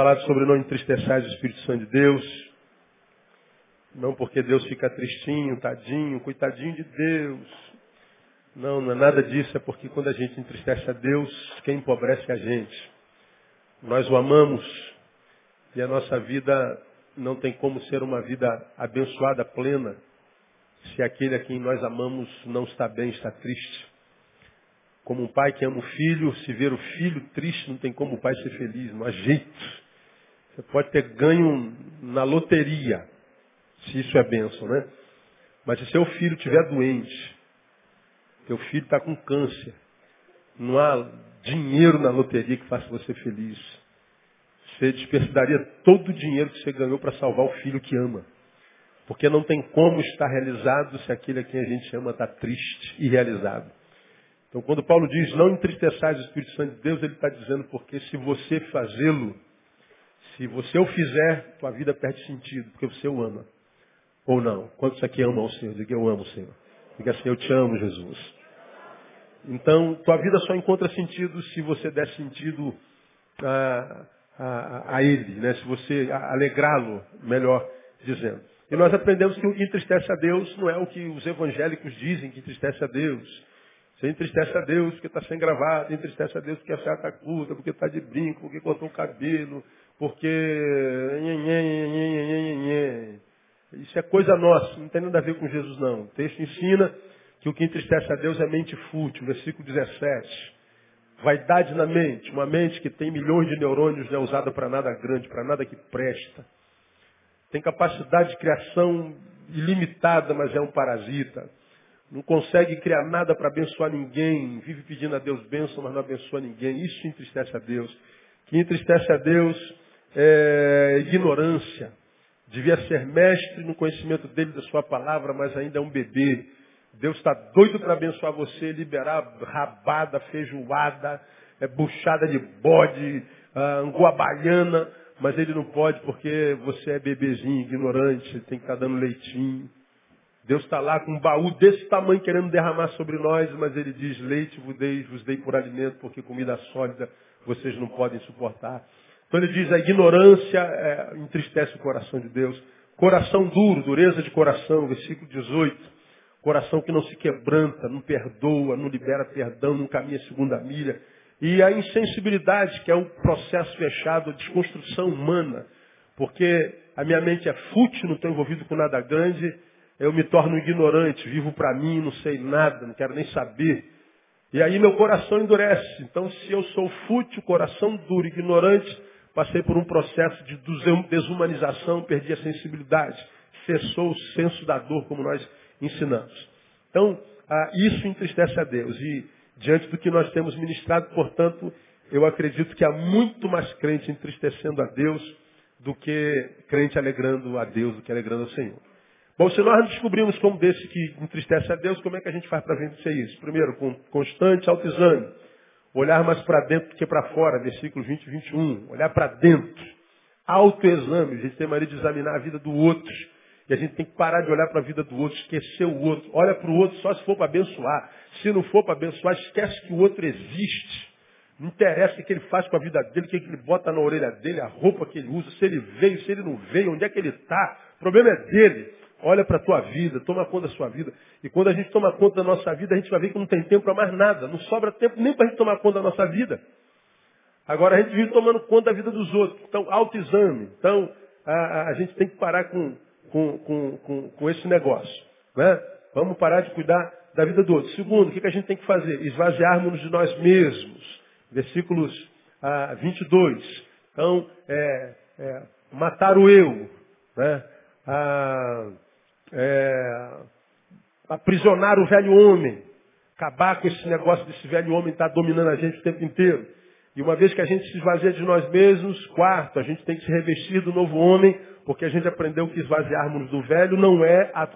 Falado sobre não entristecer o Espírito Santo de Deus. Não porque Deus fica tristinho, tadinho, coitadinho de Deus. Não, não é nada disso. É porque quando a gente entristece a Deus, quem empobrece é a gente. Nós o amamos e a nossa vida não tem como ser uma vida abençoada, plena, se aquele a quem nós amamos não está bem, está triste. Como um pai que ama o filho, se ver o filho triste, não tem como o pai ser feliz, não há jeito. Você pode ter ganho na loteria, se isso é bênção, né? Mas se seu filho estiver doente, teu filho está com câncer, não há dinheiro na loteria que faça você feliz. Você desperdiçaria todo o dinheiro que você ganhou para salvar o filho que ama. Porque não tem como estar realizado se aquele a quem a gente ama está triste e realizado. Então, quando Paulo diz, não entristeçais o Espírito Santo de Deus, ele está dizendo, porque se você fazê-lo, se você o fizer, tua vida perde sentido, porque você o ama. Ou não? Quantos aqui amam o Senhor? Diga, eu amo o Senhor. Diga assim, eu te amo, Jesus. Então, tua vida só encontra sentido se você der sentido a, a, a Ele, né? se você alegrá-lo, melhor dizendo. E nós aprendemos que o que entristece a Deus não é o que os evangélicos dizem que entristece a Deus. Você entristece a Deus porque está sem gravata, entristece a Deus porque a saia está curta, porque está de brinco, porque cortou o cabelo, porque. Isso é coisa nossa, não tem nada a ver com Jesus não. O texto ensina que o que entristece a Deus é mente fútil, versículo 17. Vaidade na mente, uma mente que tem milhões de neurônios não é usada para nada grande, para nada que presta. Tem capacidade de criação ilimitada, mas é um parasita não consegue criar nada para abençoar ninguém, vive pedindo a Deus bênção, mas não abençoa ninguém. Isso entristece a Deus. Que entristece a Deus é ignorância. Devia ser mestre no conhecimento dele, da sua palavra, mas ainda é um bebê. Deus está doido para abençoar você, liberar rabada, feijoada, é, buchada de bode, ah, mas ele não pode porque você é bebezinho, ignorante, tem que estar tá dando leitinho. Deus está lá com um baú desse tamanho querendo derramar sobre nós, mas ele diz, leite vos dei, vos dei por alimento, porque comida sólida vocês não podem suportar. Então ele diz, a ignorância é, entristece o coração de Deus. Coração duro, dureza de coração, versículo 18. Coração que não se quebranta, não perdoa, não libera perdão, não caminha a segunda milha. E a insensibilidade, que é um processo fechado, de desconstrução humana. Porque a minha mente é fútil, não estou envolvido com nada grande, eu me torno ignorante, vivo para mim, não sei nada, não quero nem saber. E aí meu coração endurece. Então, se eu sou fútil, coração duro, ignorante, passei por um processo de desumanização, perdi a sensibilidade, cessou o senso da dor, como nós ensinamos. Então, ah, isso entristece a Deus. E diante do que nós temos ministrado, portanto, eu acredito que há muito mais crente entristecendo a Deus do que crente alegrando a Deus, do que alegrando ao Senhor. Bom, se nós descobrimos como desse que entristece a Deus, como é que a gente faz para vencer isso? Primeiro, com constante autoexame. Olhar mais para dentro do que para fora, versículo 20 e 21. Olhar para dentro. Autoexame. A gente tem maneira de examinar a vida do outro. E a gente tem que parar de olhar para a vida do outro, esquecer o outro. Olha para o outro só se for para abençoar. Se não for para abençoar, esquece que o outro existe. Não interessa o que ele faz com a vida dele, o que ele bota na orelha dele, a roupa que ele usa, se ele veio, se ele não veio, onde é que ele está. O problema é dele. Olha para a tua vida, toma conta da sua vida. E quando a gente toma conta da nossa vida, a gente vai ver que não tem tempo para mais nada. Não sobra tempo nem para a gente tomar conta da nossa vida. Agora a gente vive tomando conta da vida dos outros. Então, autoexame. Então, a, a, gente tem que parar com, com, com, com, com esse negócio. Né? Vamos parar de cuidar da vida do outro. Segundo, o que, que a gente tem que fazer? Esvaziarmos de nós mesmos. Versículos ah, 22. Então, é, é, matar o eu. Né? Ah, é, aprisionar o velho homem, acabar com esse negócio desse velho homem estar tá dominando a gente o tempo inteiro. E uma vez que a gente se esvazia de nós mesmos, quarto, a gente tem que se revestir do novo homem, porque a gente aprendeu que esvaziarmos do velho não é a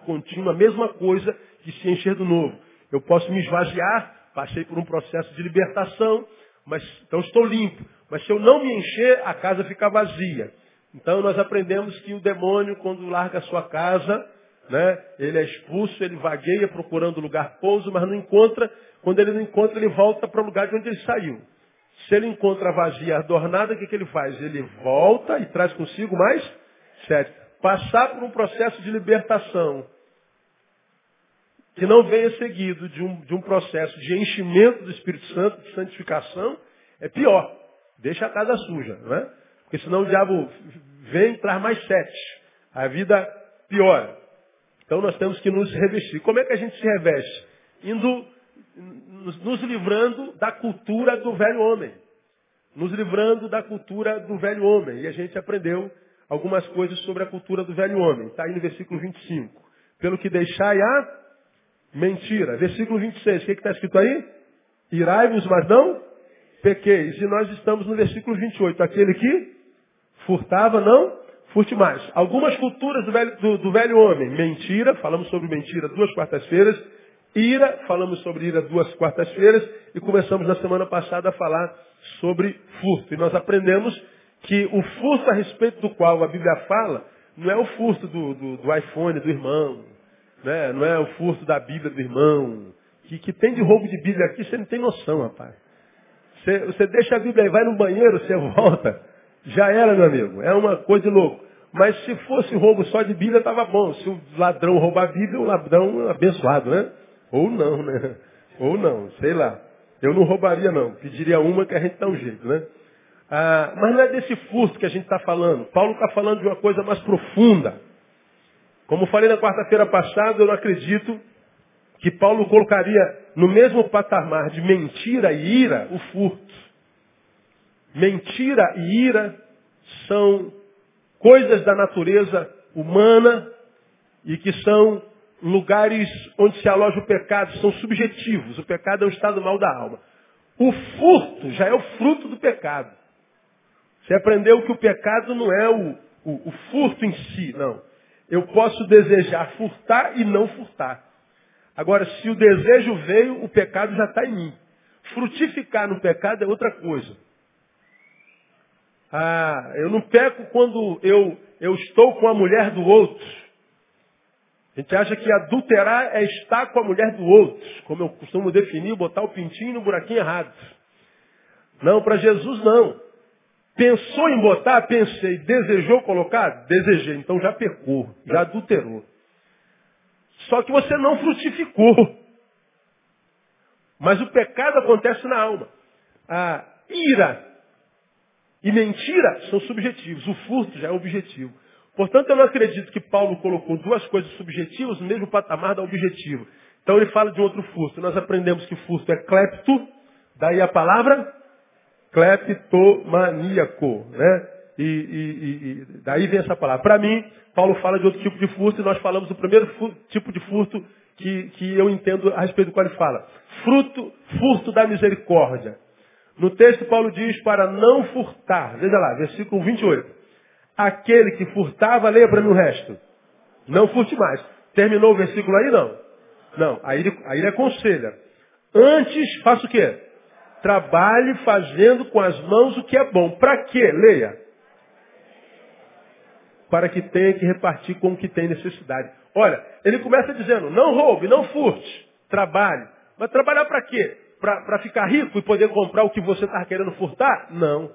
mesma coisa que se encher do novo. Eu posso me esvaziar, passei por um processo de libertação, mas então estou limpo. Mas se eu não me encher, a casa fica vazia. Então nós aprendemos que o demônio, quando larga a sua casa, né, ele é expulso, ele vagueia procurando lugar pouso, mas não encontra. Quando ele não encontra, ele volta para o lugar de onde ele saiu. Se ele encontra vazia, adornada, o que, que ele faz? Ele volta e traz consigo mais sete. Passar por um processo de libertação que não venha seguido de um, de um processo de enchimento do Espírito Santo, de santificação, é pior. Deixa a casa suja, não é? Porque senão o diabo vem e traz mais sete. A vida piora. Então nós temos que nos revestir. Como é que a gente se reveste? Indo, nos livrando da cultura do velho homem. Nos livrando da cultura do velho homem. E a gente aprendeu algumas coisas sobre a cultura do velho homem. Está aí no versículo 25. Pelo que deixai a mentira. Versículo 26. O que está escrito aí? Irai-vos, mas não pequeis. E nós estamos no versículo 28. Aquele que furtava, não furte mais. Algumas culturas do velho, do, do velho homem. Mentira, falamos sobre mentira duas quartas-feiras. Ira, falamos sobre ira duas quartas-feiras. E começamos na semana passada a falar sobre furto. E nós aprendemos que o furto a respeito do qual a Bíblia fala não é o furto do, do, do iPhone do irmão, né? não é o furto da Bíblia do irmão. Que, que tem de roubo de Bíblia aqui, você não tem noção, rapaz. Você, você deixa a Bíblia e vai no banheiro, você volta. Já era, meu amigo. É uma coisa de louco. Mas se fosse roubo só de Bíblia, estava bom. Se o ladrão roubar a Bíblia, o ladrão é abençoado, né? Ou não, né? Ou não, sei lá. Eu não roubaria, não. Pediria uma que a gente dá um jeito, né? Ah, mas não é desse furto que a gente está falando. Paulo está falando de uma coisa mais profunda. Como falei na quarta-feira passada, eu não acredito que Paulo colocaria no mesmo patamar de mentira e ira o furto. Mentira e ira são coisas da natureza humana e que são lugares onde se aloja o pecado, são subjetivos. O pecado é um estado mal da alma. O furto já é o fruto do pecado. Você aprendeu que o pecado não é o, o, o furto em si, não. Eu posso desejar furtar e não furtar. Agora, se o desejo veio, o pecado já está em mim. Frutificar no pecado é outra coisa. Ah, eu não peco quando eu, eu estou com a mulher do outro. A gente acha que adulterar é estar com a mulher do outro, como eu costumo definir, botar o pintinho no buraquinho errado. Não, para Jesus não. Pensou em botar? Pensei. Desejou colocar? Desejei. Então já pecou, já adulterou. Só que você não frutificou. Mas o pecado acontece na alma. A ira e mentira são subjetivos. O furto já é objetivo. Portanto, eu não acredito que Paulo colocou duas coisas subjetivas no mesmo patamar da objetivo. Então ele fala de outro furto. Nós aprendemos que furto é clepto, daí a palavra cleptomaníaco, né? E, e, e, daí vem essa palavra. Para mim, Paulo fala de outro tipo de furto e nós falamos do primeiro tipo de furto que, que eu entendo a respeito do qual ele fala. Fruto, furto da misericórdia. No texto, Paulo diz para não furtar. Veja lá, versículo 28. Aquele que furtava, leia para mim o resto. Não furte mais. Terminou o versículo aí? Não. Não. Aí ele, aí ele aconselha. Antes, faça o quê? Trabalhe fazendo com as mãos o que é bom. Para quê? Leia. Para que tenha que repartir com o que tem necessidade. Olha, ele começa dizendo, não roube, não furte, trabalhe. Mas trabalhar para quê? Para ficar rico e poder comprar o que você está querendo furtar? Não.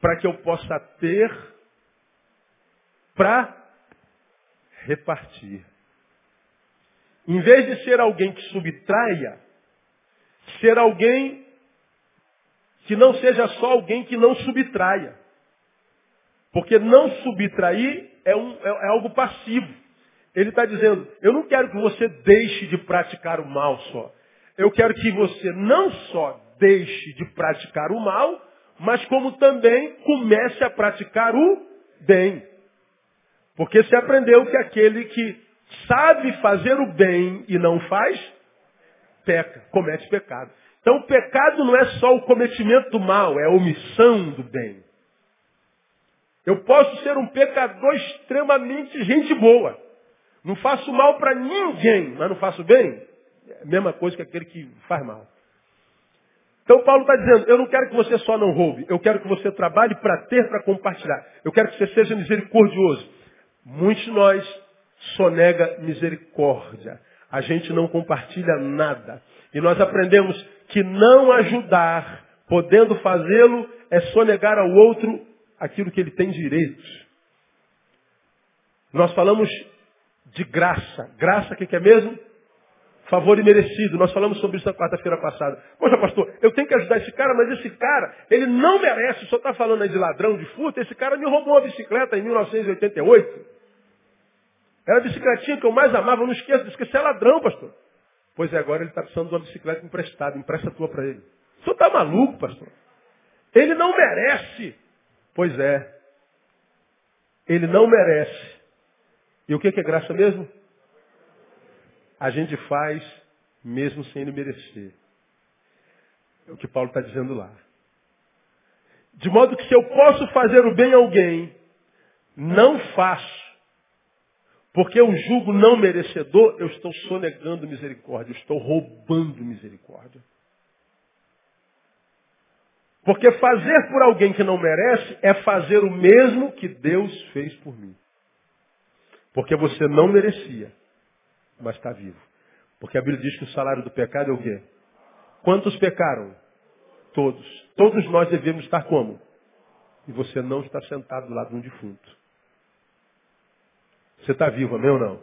Para que eu possa ter para repartir. Em vez de ser alguém que subtraia, ser alguém que não seja só alguém que não subtraia. Porque não subtrair é, um, é, é algo passivo. Ele está dizendo, eu não quero que você deixe de praticar o mal só. Eu quero que você não só deixe de praticar o mal, mas como também comece a praticar o bem. Porque você aprendeu que aquele que sabe fazer o bem e não faz, peca, comete pecado. Então o pecado não é só o cometimento do mal, é a omissão do bem. Eu posso ser um pecador extremamente gente boa. Não faço mal para ninguém, mas não faço bem. É a mesma coisa que aquele que faz mal. Então Paulo está dizendo, eu não quero que você só não roube, eu quero que você trabalhe para ter, para compartilhar. Eu quero que você seja misericordioso. Muitos de nós só nega misericórdia. a gente não compartilha nada. E nós aprendemos que não ajudar, podendo fazê-lo, é sonegar ao outro aquilo que ele tem direito. Nós falamos de graça. Graça, o que, que é mesmo? Favor imerecido. Nós falamos sobre isso na quarta-feira passada. Poxa, pastor, eu tenho que ajudar esse cara, mas esse cara, ele não merece. Senhor está falando aí de ladrão, de furto. Esse cara me roubou uma bicicleta em 1988. Era a bicicletinha que eu mais amava. Eu não esqueço disso, que é ladrão, pastor. Pois é, agora ele está precisando de uma bicicleta emprestada. Empresta a tua para ele. O senhor está maluco, pastor? Ele não merece. Pois é. Ele não merece. E o que é graça mesmo? A gente faz mesmo sem ele merecer. É o que Paulo está dizendo lá. De modo que se eu posso fazer o bem a alguém, não faço. Porque eu julgo não merecedor, eu estou sonegando misericórdia, eu estou roubando misericórdia. Porque fazer por alguém que não merece é fazer o mesmo que Deus fez por mim. Porque você não merecia, mas está vivo. Porque a Bíblia diz que o salário do pecado é o quê? Quantos pecaram? Todos. Todos nós devemos estar como? E você não está sentado do lado de um defunto. Você está vivo, amém ou não?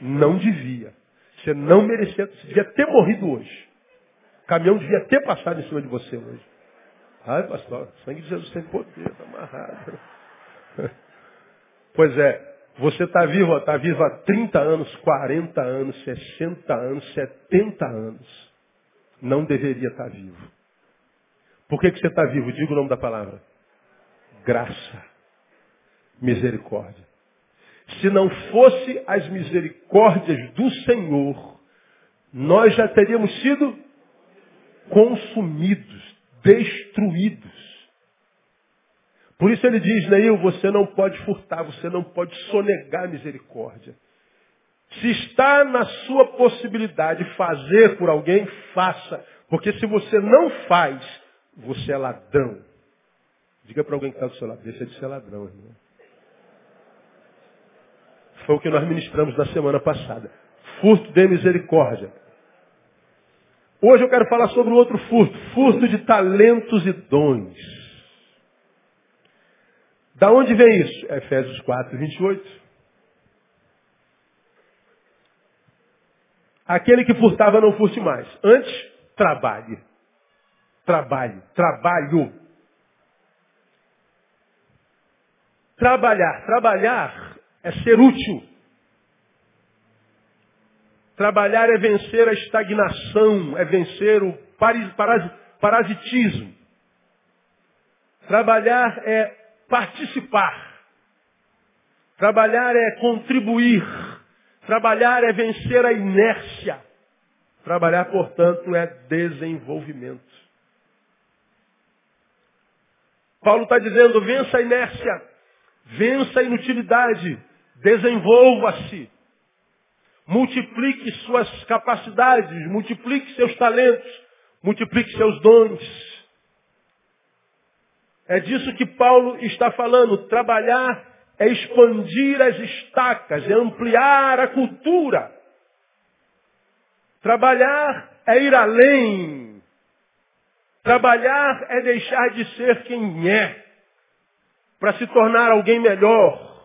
Não devia. Você não merecia, você devia ter morrido hoje. O caminhão devia ter passado em cima de você hoje. Ai, pastor, sangue de Jesus tem poder, está amarrado. Pois é, você está vivo, está vivo há 30 anos, 40 anos, 60 anos, 70 anos. Não deveria estar tá vivo. Por que, que você está vivo? Diga o nome da palavra. Graça. Misericórdia. Se não fosse as misericórdias do Senhor, nós já teríamos sido consumidos, destruídos. Por isso ele diz, Neil, você não pode furtar, você não pode sonegar misericórdia. Se está na sua possibilidade fazer por alguém, faça. Porque se você não faz, você é ladrão. Diga para alguém que está do seu lado, deixa de ser ladrão, irmão. Foi o que nós ministramos na semana passada. Furto de misericórdia. Hoje eu quero falar sobre o outro furto. Furto de talentos e dons. Da onde vem isso? Efésios 4, 28. Aquele que furtava não furte mais. Antes, trabalhe. Trabalhe. Trabalho. Trabalhar. Trabalhar é ser útil. Trabalhar é vencer a estagnação, é vencer o parasitismo. Trabalhar é participar. Trabalhar é contribuir. Trabalhar é vencer a inércia. Trabalhar, portanto, é desenvolvimento. Paulo está dizendo, vença a inércia, vença a inutilidade, desenvolva-se. Multiplique suas capacidades, multiplique seus talentos, multiplique seus dons. É disso que Paulo está falando. Trabalhar é expandir as estacas, é ampliar a cultura. Trabalhar é ir além. Trabalhar é deixar de ser quem é, para se tornar alguém melhor.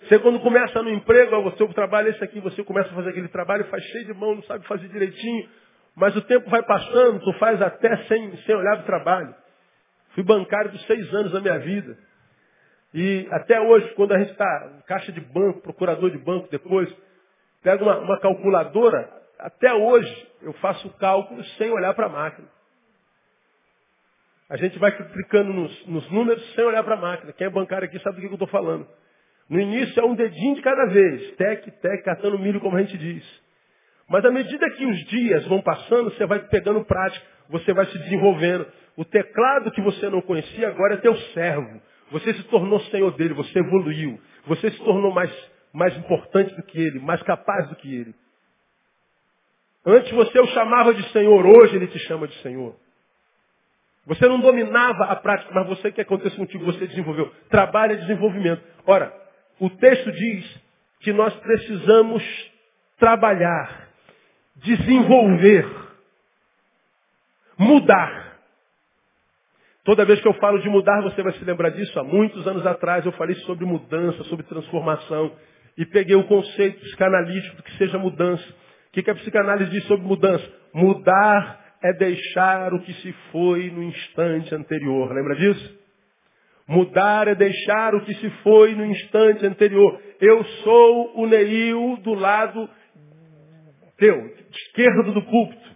Você quando começa no emprego, o seu trabalho é esse aqui, você começa a fazer aquele trabalho, faz cheio de mão, não sabe fazer direitinho, mas o tempo vai passando, tu faz até sem, sem olhar o trabalho. Fui bancário dos seis anos da minha vida. E até hoje, quando a gente está caixa de banco, procurador de banco depois, pega uma, uma calculadora, até hoje eu faço cálculos sem olhar para a máquina. A gente vai clicando nos, nos números sem olhar para a máquina. Quem é bancário aqui sabe do que eu estou falando. No início é um dedinho de cada vez, tec, tec, catando milho, como a gente diz. Mas à medida que os dias vão passando, você vai pegando prática, você vai se desenvolvendo. O teclado que você não conhecia agora é teu servo. Você se tornou senhor dele, você evoluiu. Você se tornou mais, mais importante do que ele, mais capaz do que ele. Antes você o chamava de Senhor, hoje ele te chama de Senhor. Você não dominava a prática, mas você que aconteceu contigo, você desenvolveu. Trabalho é desenvolvimento. Ora, o texto diz que nós precisamos trabalhar, desenvolver, mudar. Toda vez que eu falo de mudar, você vai se lembrar disso. Há muitos anos atrás eu falei sobre mudança, sobre transformação. E peguei o conceito psicanalítico do que seja mudança. O que, a psicanálise diz sobre mudança? Mudar é deixar o que se foi no instante anterior. Lembra disso? Mudar é deixar o que se foi no instante anterior. Eu sou o Neil do lado teu, esquerdo do púlpito.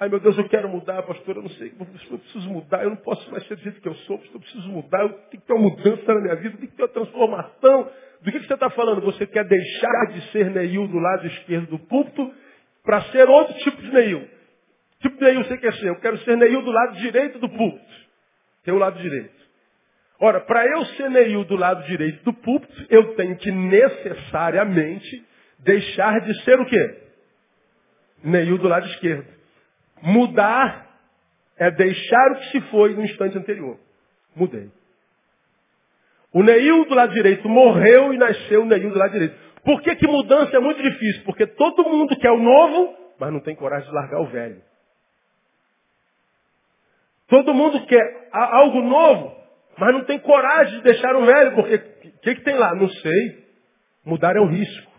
Ai meu Deus, eu quero mudar, pastor, eu não sei, eu preciso mudar, eu não posso mais ser do jeito que eu sou, eu preciso mudar, tenho que ter uma mudança na minha vida, tem que ter uma transformação. Do que, você está falando? Você quer deixar de ser Neil do lado esquerdo do púlpito para ser outro tipo de Neil. Tipo de Neil você quer ser? Eu quero ser Neil do lado direito do púlpito. Tem o lado direito. Ora, para eu ser Neil do lado direito do púlpito, eu tenho que necessariamente deixar de ser o quê? Neil do lado esquerdo. Mudar é deixar o que se foi no instante anterior. Mudei. O Neil do lado direito morreu e nasceu o Neil do lado direito. Por que, que mudança é muito difícil? Porque todo mundo quer o novo, mas não tem coragem de largar o velho. Todo mundo quer algo novo, mas não tem coragem de deixar o velho, porque o que, que tem lá? Não sei. Mudar é um risco.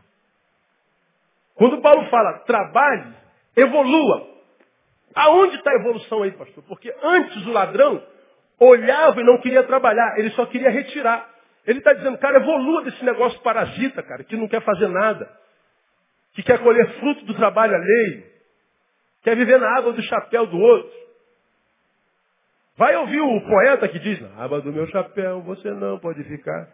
Quando Paulo fala, trabalhe, evolua. Aonde está a evolução aí, pastor? Porque antes o ladrão olhava e não queria trabalhar, ele só queria retirar. Ele está dizendo, cara, evolua desse negócio parasita, cara, que não quer fazer nada, que quer colher fruto do trabalho alheio, quer viver na água do chapéu do outro. Vai ouvir o poeta que diz, na aba do meu chapéu você não pode ficar.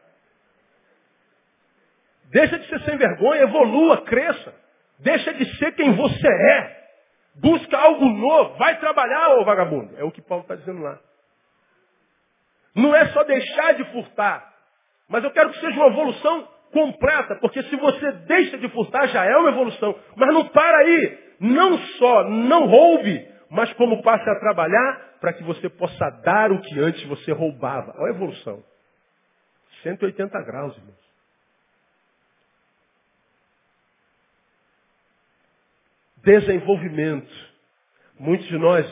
Deixa de ser sem vergonha, evolua, cresça. Deixa de ser quem você é. Busca algo novo. Vai trabalhar, ô vagabundo. É o que Paulo está dizendo lá. Não é só deixar de furtar. Mas eu quero que seja uma evolução completa. Porque se você deixa de furtar, já é uma evolução. Mas não para aí. Não só não roube, mas como passe a trabalhar para que você possa dar o que antes você roubava. Olha a evolução. 180 graus, irmãos. Desenvolvimento. Muitos de nós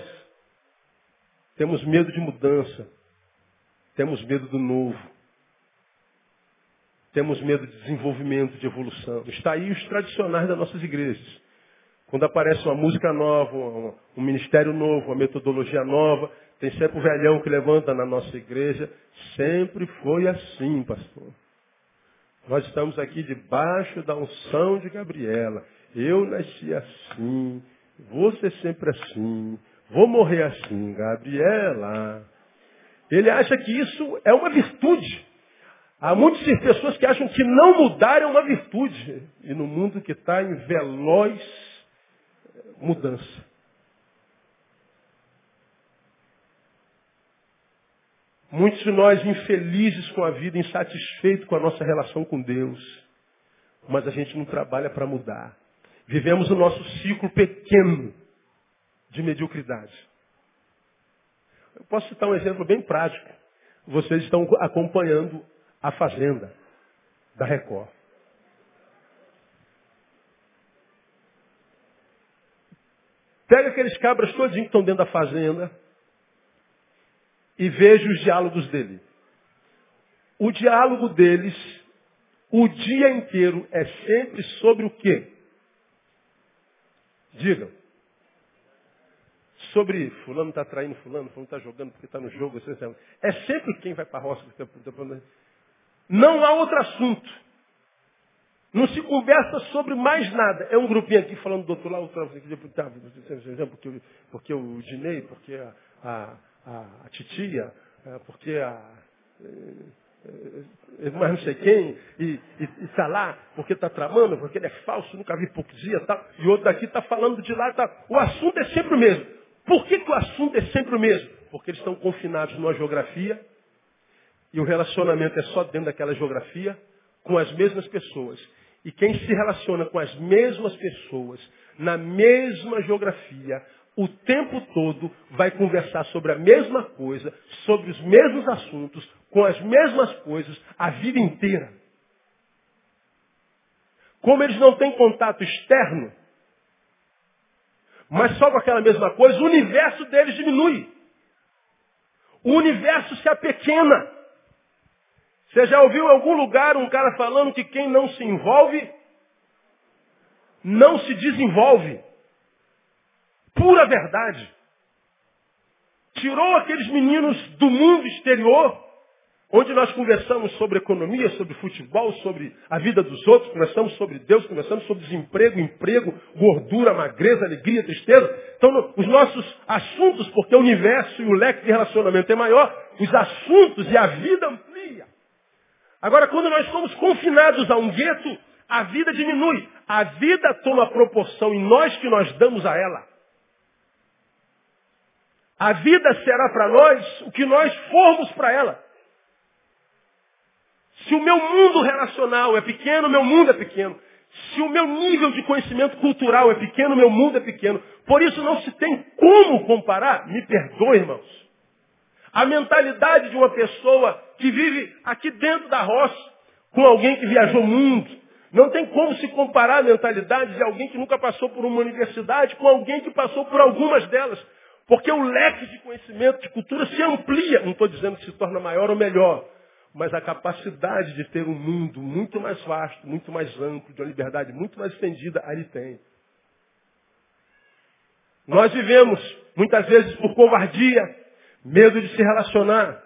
temos medo de mudança. Temos medo do novo. Temos medo de desenvolvimento, de evolução. Está aí os tradicionais das nossas igrejas. Quando aparece uma música nova, um, ministério novo, uma metodologia nova, tem sempre o velhão que levanta na nossa igreja. Sempre foi assim, pastor. Nós estamos aqui debaixo da unção de Gabriela. Eu nasci assim, vou ser sempre assim, vou morrer assim, Gabriela. Ele acha que isso é uma virtude. Há muitas pessoas que acham que não mudar é uma virtude. E no mundo que está em veloz mudança. Muitos de nós infelizes com a vida, insatisfeitos com a nossa relação com Deus. Mas a gente não trabalha para mudar. Vivemos o nosso ciclo pequeno de mediocridade. Eu posso citar um exemplo bem prático. Vocês estão acompanhando a Fazenda da Record. Pega aqueles cabras todos que estão dentro da fazenda e veja os diálogos dele. O diálogo deles, o dia inteiro, é sempre sobre o quê? Digam. Sobre fulano está traindo fulano, fulano está jogando porque está no jogo. É sempre quem vai para a roça. Não há outro assunto. Não se conversa sobre mais nada. É um grupinho aqui falando do outro lado, outro lado, porque, porque o Dinei, porque a, a, a, a titia, é, porque a. É, é, mas não sei quem, e está lá porque está tramando, porque ele é falso, nunca vi hipocrisia e tal, e outro daqui está falando de lá e tal. O assunto é sempre o mesmo. Por que, que o assunto é sempre o mesmo? Porque eles estão confinados numa geografia, e o relacionamento é só dentro daquela geografia, com as mesmas pessoas. E quem se relaciona com as mesmas pessoas, na mesma geografia, o tempo todo vai conversar sobre a mesma coisa, sobre os mesmos assuntos, com as mesmas coisas, a vida inteira. como eles não têm contato externo, mas só com aquela mesma coisa, o universo deles diminui. O universo se apequena. Você já ouviu em algum lugar um cara falando que quem não se envolve, não se desenvolve? Pura verdade. Tirou aqueles meninos do mundo exterior onde nós conversamos sobre economia, sobre futebol, sobre a vida dos outros, conversamos sobre Deus, conversamos sobre desemprego, emprego, gordura, magreza, alegria, tristeza. Então, os nossos assuntos, porque o universo e o leque de relacionamento é maior, os assuntos e a vida amplia. Agora, quando nós somos confinados a um gueto, a vida diminui. A vida toma proporção em nós que nós damos a ela. A vida será para nós o que nós formos para ela. Se o meu mundo relacional é pequeno, meu mundo é pequeno. Se o meu nível de conhecimento cultural é pequeno, meu mundo é pequeno. Por isso não se tem como comparar, me perdoe, irmãos. A mentalidade de uma pessoa que vive aqui dentro da roça com alguém que viajou o mundo. Não tem como se comparar a mentalidade de alguém que nunca passou por uma universidade com alguém que passou por algumas delas. Porque o leque de conhecimento, de cultura se amplia. Não estou dizendo que se torna maior ou melhor mas a capacidade de ter um mundo muito mais vasto, muito mais amplo, de uma liberdade muito mais estendida, ali tem. Nós vivemos, muitas vezes, por covardia, medo de se relacionar,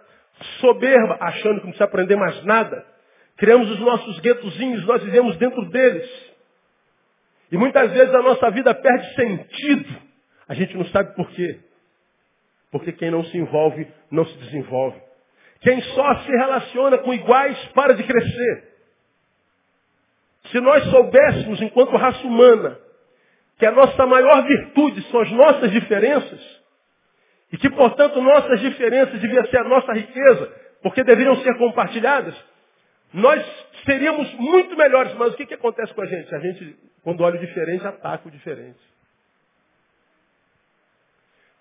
soberba, achando que não precisa aprender mais nada. Criamos os nossos guetozinhos, nós vivemos dentro deles. E muitas vezes a nossa vida perde sentido. A gente não sabe por quê. Porque quem não se envolve, não se desenvolve. Quem só se relaciona com iguais para de crescer. Se nós soubéssemos, enquanto raça humana, que a nossa maior virtude são as nossas diferenças, e que, portanto, nossas diferenças deviam ser a nossa riqueza, porque deveriam ser compartilhadas, nós seríamos muito melhores. Mas o que, que acontece com a gente? A gente, quando olha o diferente, ataca o diferente.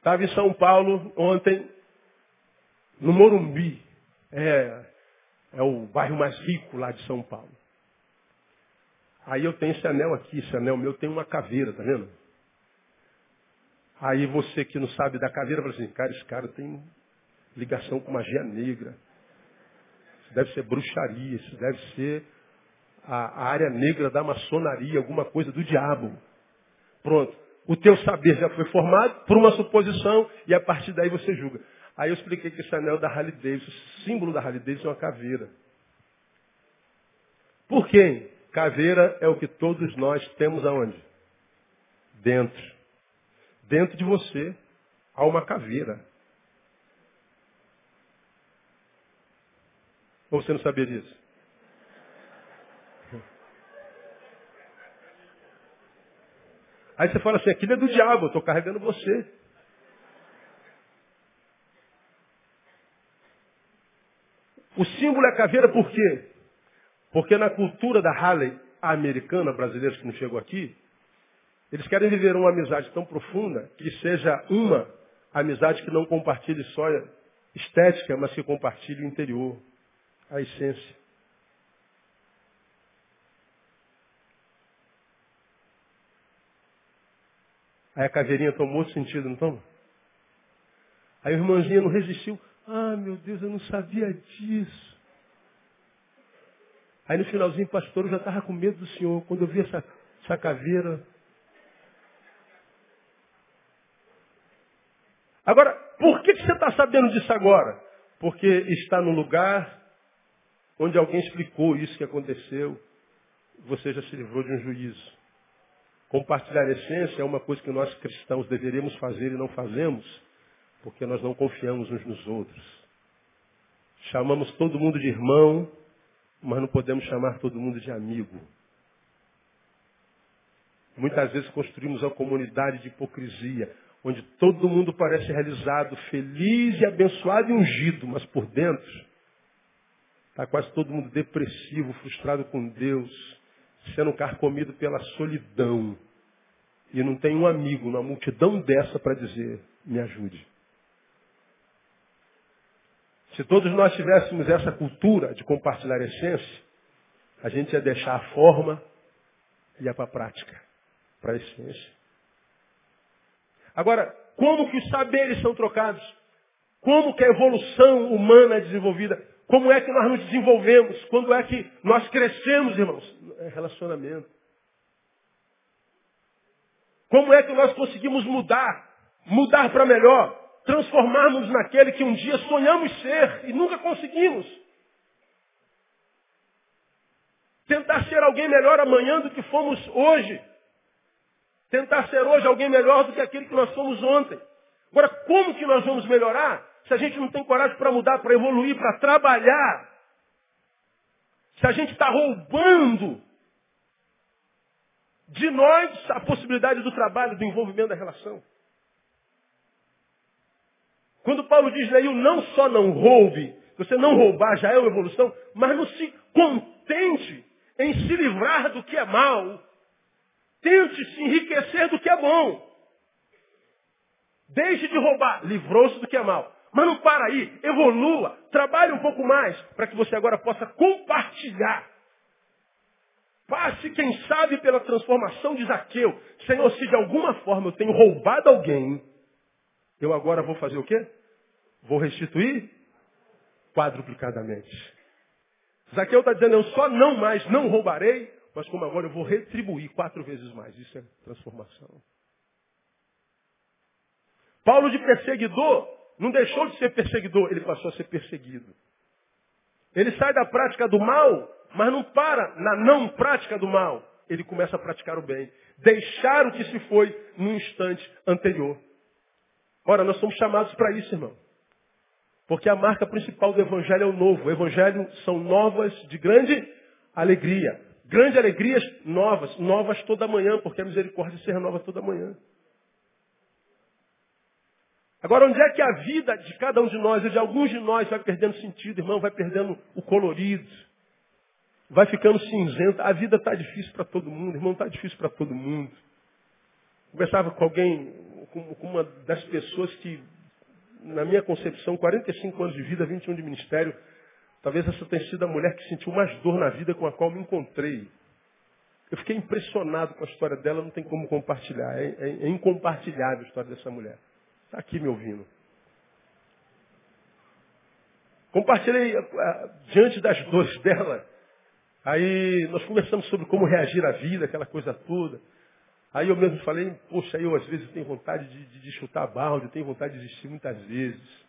Estava em São Paulo ontem, no Morumbi é, é o bairro mais rico lá de São Paulo. Aí eu tenho esse anel aqui, esse anel meu tem uma caveira, tá vendo? Aí você que não sabe da caveira, fala assim, cara, esse cara tem ligação com magia negra. Isso deve ser bruxaria, isso deve ser a, a área negra da maçonaria, alguma coisa do diabo. Pronto. O teu saber já foi formado por uma suposição e a partir daí você julga. Aí eu expliquei que esse anel da Harley Davidson, o símbolo da Harley Davidson é uma caveira. Por quê? Caveira é o que todos nós temos aonde? Dentro. Dentro de você há uma caveira. Ou você não sabia disso? Aí você fala assim, aquilo é do diabo, eu estou carregando você. O símbolo é caveira por quê? Porque na cultura da Harley americana, brasileiros que não chegou aqui, eles querem viver uma amizade tão profunda que seja uma amizade que não compartilhe só estética, mas que compartilhe o interior, a essência. Aí a caveirinha tomou sentido, não toma? Aí o irmãozinho não resistiu. Ah, meu Deus, eu não sabia disso. Aí no finalzinho, pastor, eu já estava com medo do senhor. Quando eu vi essa, essa caveira. Agora, por que, que você está sabendo disso agora? Porque está no lugar onde alguém explicou isso que aconteceu. Você já se livrou de um juízo. Compartilhar a essência é uma coisa que nós cristãos deveríamos fazer e não fazemos porque nós não confiamos uns nos outros. Chamamos todo mundo de irmão, mas não podemos chamar todo mundo de amigo. Muitas vezes construímos uma comunidade de hipocrisia, onde todo mundo parece realizado, feliz e abençoado e ungido, mas por dentro está quase todo mundo depressivo, frustrado com Deus, sendo carcomido pela solidão. E não tem um amigo, uma multidão dessa para dizer, me ajude. Se todos nós tivéssemos essa cultura de compartilhar essência, a gente ia deixar a forma ia para a prática, para a essência. Agora, como que os saberes são trocados? Como que a evolução humana é desenvolvida? Como é que nós nos desenvolvemos? Quando é que nós crescemos, irmãos? É relacionamento. Como é que nós conseguimos mudar? Mudar para melhor? Transformarmos naquele que um dia sonhamos ser e nunca conseguimos. Tentar ser alguém melhor amanhã do que fomos hoje. Tentar ser hoje alguém melhor do que aquele que nós fomos ontem. Agora, como que nós vamos melhorar se a gente não tem coragem para mudar, para evoluir, para trabalhar? Se a gente está roubando de nós a possibilidade do trabalho, do envolvimento da relação. Quando Paulo diz aí, não só não roube, você não roubar já é uma evolução, mas não se contente em se livrar do que é mal. Tente se enriquecer do que é bom. Deixe de roubar, livrou-se do que é mal. Mas não para aí, evolua, trabalhe um pouco mais, para que você agora possa compartilhar. Passe, quem sabe, pela transformação de Zaqueu. Senhor, se de alguma forma eu tenho roubado alguém, eu agora vou fazer o quê? Vou restituir quadruplicadamente. Zaqueu está dizendo, eu só não mais não roubarei, mas como agora eu vou retribuir quatro vezes mais. Isso é transformação. Paulo de perseguidor não deixou de ser perseguidor, ele passou a ser perseguido. Ele sai da prática do mal, mas não para na não prática do mal. Ele começa a praticar o bem. Deixar o que se foi no instante anterior. Ora, nós somos chamados para isso, irmão. Porque a marca principal do Evangelho é o novo. O Evangelho são novas de grande alegria. Grandes alegrias novas, novas toda manhã, porque a misericórdia se renova toda manhã. Agora, onde é que a vida de cada um de nós, de alguns de nós, vai perdendo sentido, irmão, vai perdendo o colorido, vai ficando cinzenta. A vida está difícil para todo mundo, irmão, está difícil para todo mundo. Conversava com alguém, com uma das pessoas que na minha concepção, 45 anos de vida, 21 de ministério, talvez essa tenha sido a mulher que sentiu mais dor na vida com a qual me encontrei. Eu fiquei impressionado com a história dela, não tem como compartilhar. É, é, é incompartilhável a história dessa mulher. Está aqui me ouvindo. Compartilhei uh, diante das dores dela. Aí nós conversamos sobre como reagir à vida, aquela coisa toda. Aí eu mesmo falei, poxa, eu às vezes tenho vontade de, de, de chutar balde, eu tenho vontade de desistir muitas vezes.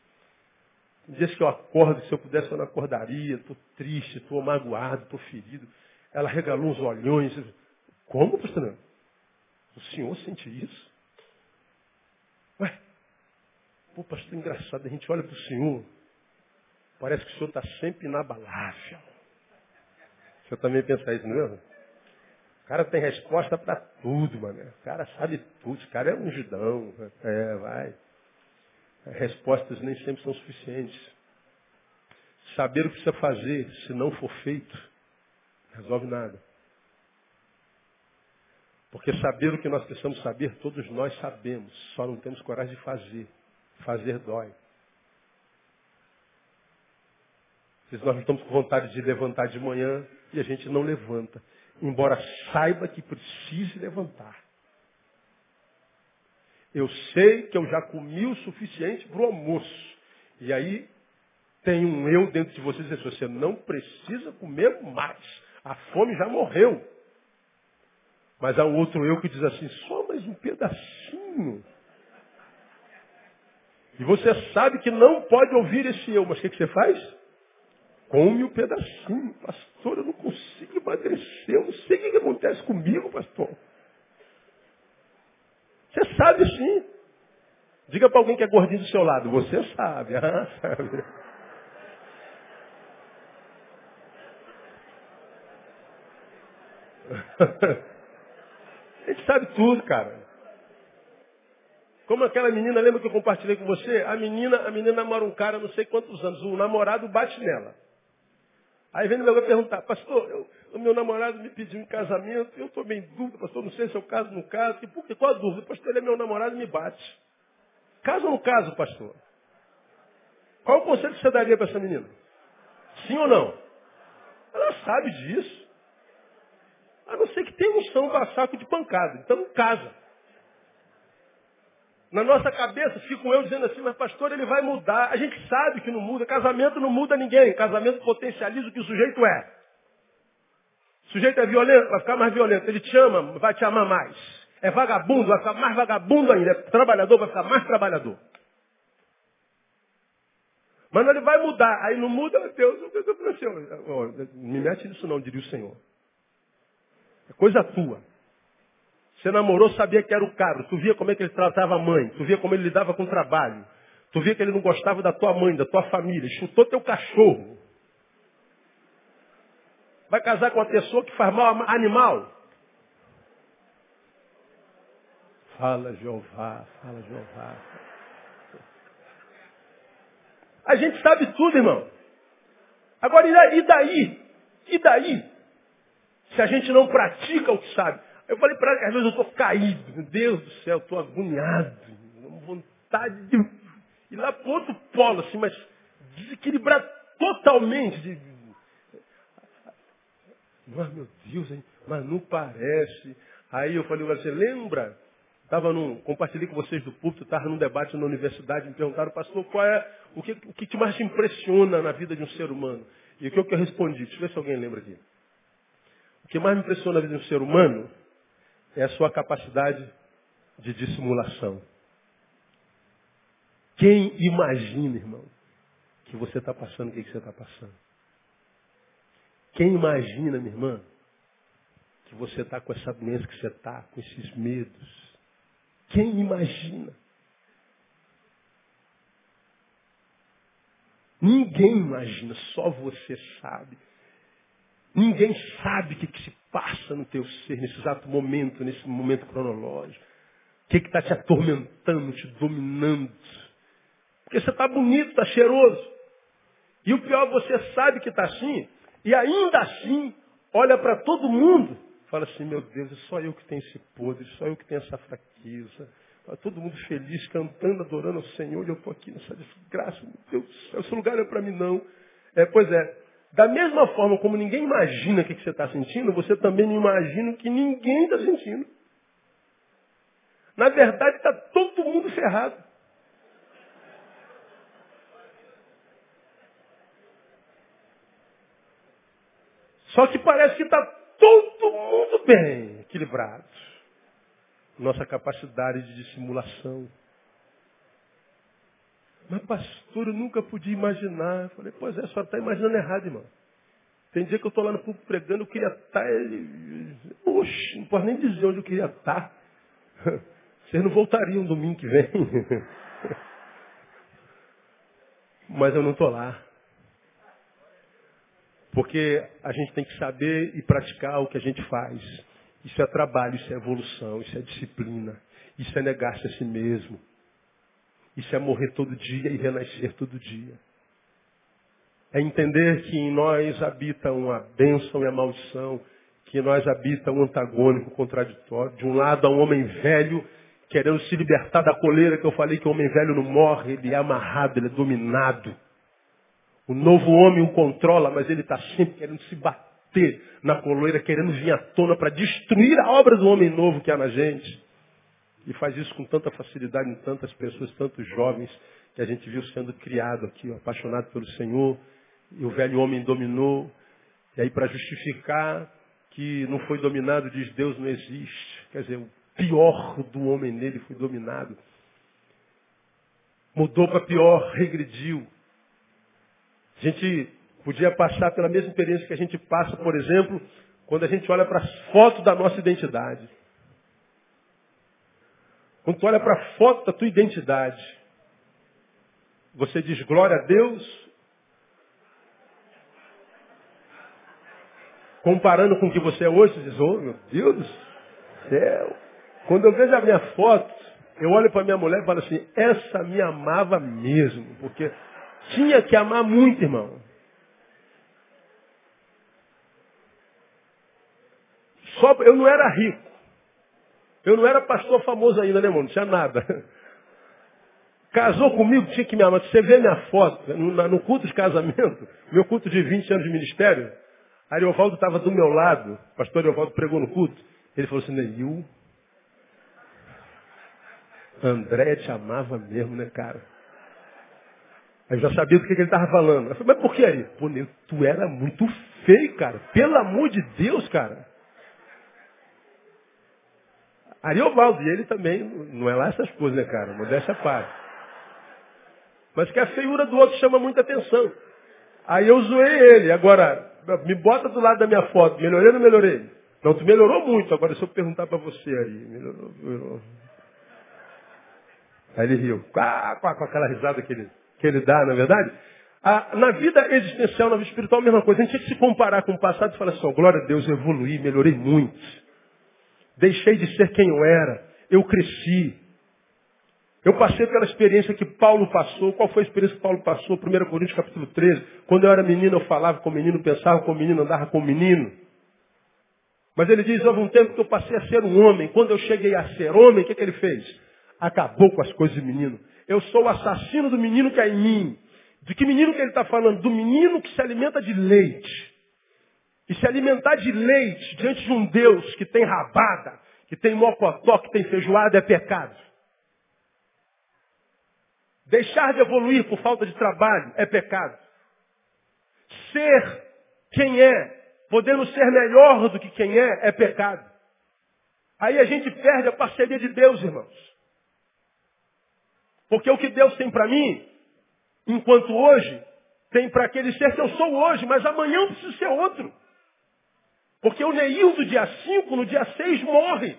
Tem dias que eu acordo, se eu pudesse eu não acordaria, estou triste, estou magoado, estou ferido. Ela regalou uns olhões. Como, pastor? O senhor sente isso? Ué, pô, pastor, engraçado, a gente olha para o senhor, parece que o senhor está sempre inabalável. Senhor também pensa isso, não é? O cara tem resposta para tudo, mano. O cara sabe tudo. O cara é um judão. É, vai. Respostas nem sempre são suficientes. Saber o que precisa fazer, se não for feito, resolve nada. Porque saber o que nós precisamos saber, todos nós sabemos. Só não temos coragem de fazer. Fazer dói. Às nós estamos com vontade de levantar de manhã e a gente não levanta embora saiba que precise levantar. Eu sei que eu já comi o suficiente para o almoço. E aí tem um eu dentro de você dizendo, você não precisa comer mais. A fome já morreu. Mas há um outro eu que diz assim, só mais um pedacinho. E você sabe que não pode ouvir esse eu, mas o que, que você faz? Come um pedacinho, pastor, eu não consigo emagrecer, eu não sei o que, que acontece comigo, pastor. Você sabe sim. Diga para alguém que é gordinho do seu lado, você sabe, ah, sabe. A gente sabe tudo, cara. Como aquela menina, lembra que eu compartilhei com você? A menina, a menina namora um cara não sei quantos anos. O namorado bate nela. Aí vem o meu perguntar, pastor, eu, o meu namorado me pediu em casamento, eu estou bem dúvida, pastor, não sei se eu caso ou não caso. E por quê? Qual a dúvida? Pastor, ele é meu namorado e me bate. Caso ou não caso, pastor? Qual o conselho que você daria para essa menina? Sim ou não? Ela sabe disso. A não ser que tenha um são saco de pancada. Então casa. Na nossa cabeça fico eu dizendo assim, mas pastor, ele vai mudar. A gente sabe que não muda. Casamento não muda ninguém. Casamento potencializa o que o sujeito é. O sujeito é violento, vai ficar mais violento. Ele te ama, vai te amar mais. É vagabundo, vai ficar mais vagabundo ainda. É trabalhador, vai ficar mais trabalhador. Mas ele vai mudar. Aí não muda, Deus, eu falei assim, me mete nisso não, diria o Senhor. É coisa tua. Você namorou, sabia que era o cara. Tu via como é que ele tratava a mãe. Tu via como ele lidava com o trabalho. Tu via que ele não gostava da tua mãe, da tua família. Chutou teu cachorro. Vai casar com uma pessoa que faz mal animal. Fala, Jeová, fala, Jeová. A gente sabe tudo, irmão. Agora, e daí? E daí? Se a gente não pratica o que sabe. Eu falei para ela que às vezes eu estou caído. Meu Deus do céu, estou agoniado. Vontade de ir lá para outro polo, assim, mas desequilibrar totalmente. De... Mas, meu Deus, hein? mas não parece. Aí eu falei, você lembra? Estava num, compartilhei com vocês do púlpito, estava num debate na universidade, me perguntaram, pastor, qual é, o que, o que te mais te impressiona na vida de um ser humano? E o que eu respondi? Deixa eu ver se alguém lembra aqui. O que mais me impressiona na vida de um ser humano é a sua capacidade de dissimulação. Quem imagina, irmão, que você está passando o que, que você está passando? Quem imagina, minha irmã, que você está com essa doença que você está, com esses medos? Quem imagina? Ninguém imagina, só você sabe. Ninguém sabe o que, que se passa no teu ser nesse exato momento, nesse momento cronológico. O que está te atormentando, te dominando. Porque você está bonito, está cheiroso. E o pior, você sabe que está assim, e ainda assim, olha para todo mundo, fala assim, meu Deus, é só eu que tenho esse podre, só eu que tenho essa fraqueza. Está todo mundo feliz, cantando, adorando ao Senhor, e eu estou aqui nessa desgraça, meu Deus esse lugar não é para mim não. É, pois é, da mesma forma como ninguém imagina o que você está sentindo, você também não imagina o que ninguém está sentindo. Na verdade, está todo mundo ferrado. Só que parece que está todo mundo bem equilibrado. Nossa capacidade de dissimulação. Mas pastor, eu nunca podia imaginar. Eu falei, pois é, a senhora está imaginando errado, irmão. Tem dia que eu estou lá no público pregando, eu queria estar. Tá, ele... Oxe, não posso nem dizer onde eu queria estar. Tá. Vocês não voltariam domingo que vem. Mas eu não estou lá. Porque a gente tem que saber e praticar o que a gente faz. Isso é trabalho, isso é evolução, isso é disciplina. Isso é negar-se a si mesmo. Isso é morrer todo dia e renascer todo dia. É entender que em nós habita uma bênção e a maldição, que em nós habita um antagônico contraditório. De um lado, há um homem velho querendo se libertar da coleira que eu falei que o homem velho não morre, ele é amarrado, ele é dominado. O novo homem o controla, mas ele está sempre querendo se bater na coleira, querendo vir à tona para destruir a obra do homem novo que há na gente. E faz isso com tanta facilidade em tantas pessoas, tantos jovens que a gente viu sendo criado aqui, apaixonado pelo Senhor. E o velho homem dominou. E aí, para justificar que não foi dominado, diz Deus não existe. Quer dizer, o pior do homem nele foi dominado. Mudou para pior, regrediu. A gente podia passar pela mesma experiência que a gente passa, por exemplo, quando a gente olha para as fotos da nossa identidade. Quando tu olha para a foto da tua identidade, você diz glória a Deus, comparando com o que você é hoje, você diz, oh meu Deus do céu. Quando eu vejo a minha foto, eu olho para minha mulher e falo assim, essa me amava mesmo, porque tinha que amar muito, irmão. Só, eu não era rico. Eu não era pastor famoso ainda, né, irmão? Não tinha nada. Casou comigo, tinha que me amar. Você vê minha foto no, no culto de casamento, meu culto de 20 anos de ministério, Ariovaldo estava do meu lado, o pastor Ariovaldo pregou no culto. Ele falou assim, Neil, André te amava mesmo, né, cara? Aí eu já sabia do que, que ele estava falando. Eu falei, mas por que aí? Pô, tu era muito feio, cara. Pelo amor de Deus, cara. Ariovaldo, e ele também, não é lá essas coisas, né, cara? Modéstia parte. Mas que a feiura do outro chama muita atenção. Aí eu zoei ele. Agora, me bota do lado da minha foto. Melhorei ou não melhorei? Não, tu melhorou muito. Agora, se eu perguntar para você aí. Melhorou, melhorou. Aí ele riu. com aquela risada que ele, que ele dá, na é verdade? Ah, na vida existencial, na vida espiritual, a mesma coisa. A gente tinha que se comparar com o passado e falar assim, oh, glória a Deus, eu evoluí, melhorei muito. Deixei de ser quem eu era. Eu cresci. Eu passei pela experiência que Paulo passou. Qual foi a experiência que Paulo passou? 1 Coríntios capítulo 13. Quando eu era menino, eu falava com o menino, pensava com o menino, andava com o menino. Mas ele diz, houve um tempo que eu passei a ser um homem. Quando eu cheguei a ser homem, o que, que ele fez? Acabou com as coisas de menino. Eu sou o assassino do menino que é em mim. De que menino que ele está falando? Do menino que se alimenta de leite. E se alimentar de leite diante de um Deus que tem rabada, que tem mocotó, que tem feijoada, é pecado. Deixar de evoluir por falta de trabalho é pecado. Ser quem é, podendo ser melhor do que quem é, é pecado. Aí a gente perde a parceria de Deus, irmãos. Porque o que Deus tem para mim, enquanto hoje, tem para aquele ser que eu sou hoje, mas amanhã eu preciso ser outro. Porque o Neil do dia 5, no dia 6, morre.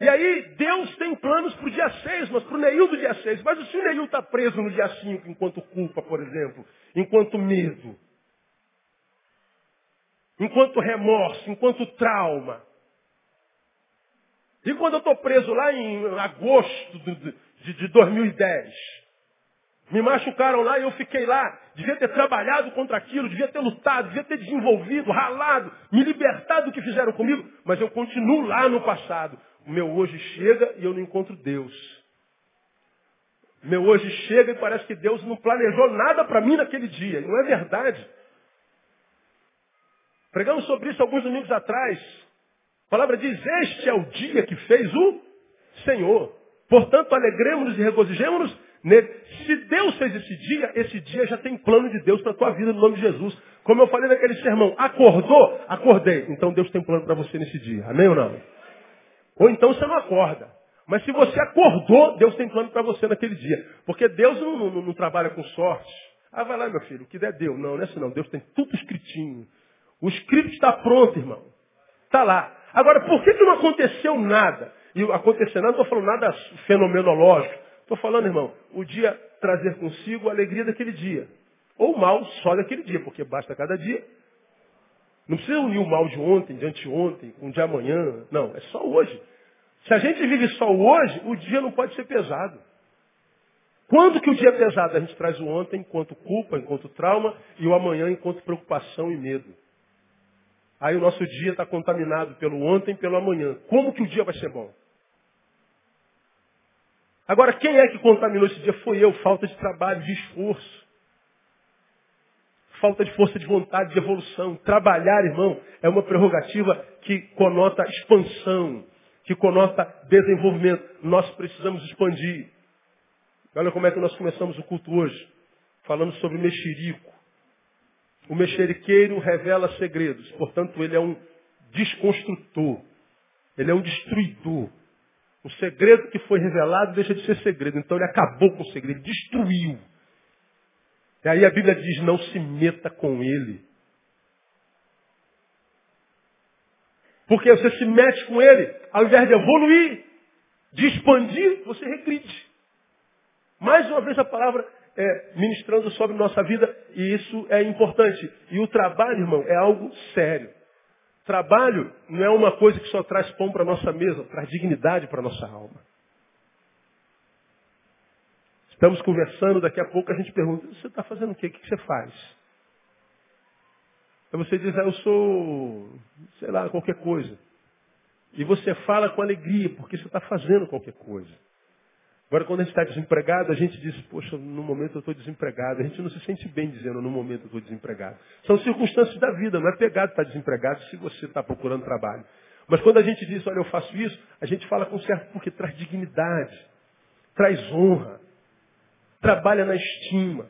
E aí, Deus tem planos para o dia 6, mas para o Neil do dia 6. Mas se o Neil está preso no dia 5, enquanto culpa, por exemplo, enquanto medo, enquanto remorso, enquanto trauma. E quando eu estou preso lá em agosto de, de 2010, me machucaram lá e eu fiquei lá. Devia ter trabalhado contra aquilo, devia ter lutado, devia ter desenvolvido, ralado, me libertado do que fizeram comigo, mas eu continuo lá no passado. O meu hoje chega e eu não encontro Deus. Meu hoje chega e parece que Deus não planejou nada para mim naquele dia. Não é verdade. Pregamos sobre isso alguns domingos atrás. A palavra diz, este é o dia que fez o Senhor. Portanto, alegremos-nos e regozijemos-nos Se Deus fez esse dia, esse dia já tem plano de Deus para a tua vida no nome de Jesus. Como eu falei naquele sermão, acordou? Acordei. Então Deus tem plano para você nesse dia. Amém ou não? Ou então você não acorda. Mas se você acordou, Deus tem plano para você naquele dia. Porque Deus não, não, não, trabalha com sorte. Ah, vai lá, meu filho, o que der deu. Não, não é assim não. Deus tem tudo escritinho. O script está pronto, irmão. Está lá. Agora, por que, que não aconteceu nada? E acontecer nada, não estou falando nada fenomenológico. Estou falando, irmão, o dia trazer consigo a alegria daquele dia. Ou o mal só daquele dia, porque basta cada dia. Não precisa unir o mal de ontem, de anteontem, com o de amanhã. Não, é só hoje. Se a gente vive só hoje, o dia não pode ser pesado. Quando que o dia é pesado? A gente traz o ontem enquanto culpa, enquanto trauma, e o amanhã enquanto preocupação e medo. Aí o nosso dia está contaminado pelo ontem e pelo amanhã. Como que o dia vai ser bom? Agora, quem é que contaminou esse dia? Foi eu. Falta de trabalho, de esforço. Falta de força de vontade, de evolução. Trabalhar, irmão, é uma prerrogativa que conota expansão, que conota desenvolvimento. Nós precisamos expandir. Olha como é que nós começamos o culto hoje, falando sobre mexerico. O mexeriqueiro revela segredos, portanto, ele é um desconstrutor, ele é um destruidor. O segredo que foi revelado deixa de ser segredo. Então ele acabou com o segredo, destruiu. E aí a Bíblia diz, não se meta com ele. Porque você se mete com ele, ao invés de evoluir, de expandir, você regride. Mais uma vez a palavra é, ministrando sobre nossa vida, e isso é importante. E o trabalho, irmão, é algo sério. Trabalho não é uma coisa que só traz pão para a nossa mesa, traz dignidade para a nossa alma. Estamos conversando, daqui a pouco a gente pergunta, você está fazendo o quê? O que você faz? Aí você diz, ah, eu sou, sei lá, qualquer coisa. E você fala com alegria, porque você está fazendo qualquer coisa. Agora, quando a gente está desempregado, a gente diz, poxa, no momento eu estou desempregado. A gente não se sente bem dizendo, no momento eu estou desempregado. São circunstâncias da vida, não é pegado estar desempregado se você está procurando trabalho. Mas quando a gente diz, olha, eu faço isso, a gente fala com certo porque traz dignidade, traz honra, trabalha na estima.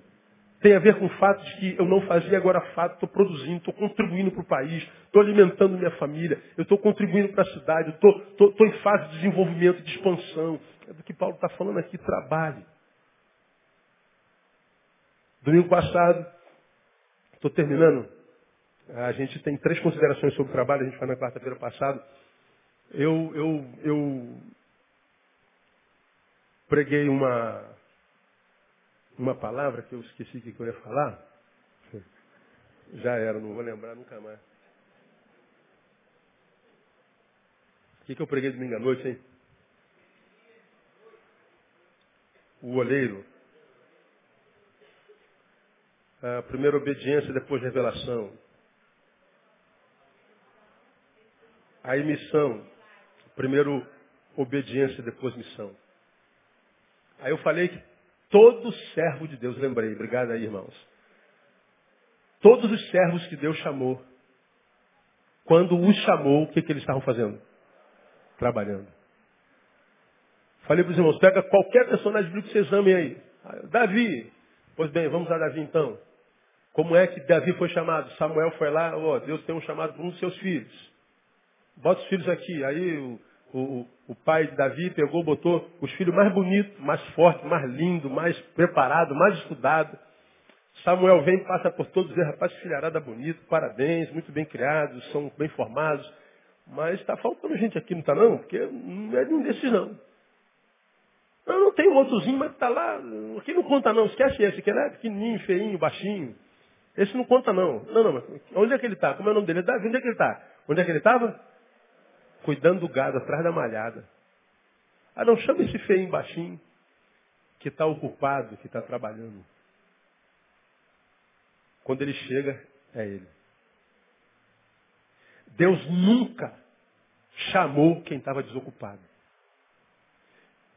Tem a ver com o fato de que eu não fazia, agora fato, estou produzindo, estou contribuindo para o país, estou alimentando minha família, eu estou contribuindo para a cidade, estou em fase de desenvolvimento, de expansão. É do que Paulo está falando aqui, trabalhe. Domingo passado, estou terminando, a gente tem três considerações sobre o trabalho, a gente foi na quarta-feira passada. Eu, eu, eu preguei uma, uma palavra que eu esqueci que eu ia falar. Já era, não vou lembrar nunca mais. O que, que eu preguei domingo à noite, hein? O olheiro. A primeira obediência, depois revelação. A missão. Primeiro obediência, depois missão. Aí eu falei que todo servo de Deus, lembrei, obrigado aí, irmãos. Todos os servos que Deus chamou, quando os chamou, o que, que eles estavam fazendo? Trabalhando. Falei para os irmãos, pega qualquer personagem bíblico que vocês amem aí. Davi. Pois bem, vamos a Davi então. Como é que Davi foi chamado? Samuel foi lá, ó, oh, Deus tem um chamado para um dos seus filhos. Bota os filhos aqui. Aí o, o, o pai de Davi pegou, botou os filhos mais bonitos, mais fortes, mais lindos, mais preparados, mais estudados. Samuel vem, passa por todos e diz, rapaz, filharada bonito, parabéns, muito bem criados, são bem formados. Mas está faltando gente aqui, não está não? Porque não é nenhum desses não. Eu não tenho outrozinho, mas está lá. Aqui não conta não, esquece esse, que ele é pequenininho, feinho, baixinho. Esse não conta não. Não, não, mas onde é que ele está? Como é o nome dele? Davi, onde é que ele está? Onde é que ele estava? Cuidando do gado, atrás da malhada. Ah, não, chama esse feinho, baixinho, que está ocupado, que está trabalhando. Quando ele chega, é ele. Deus nunca chamou quem estava desocupado.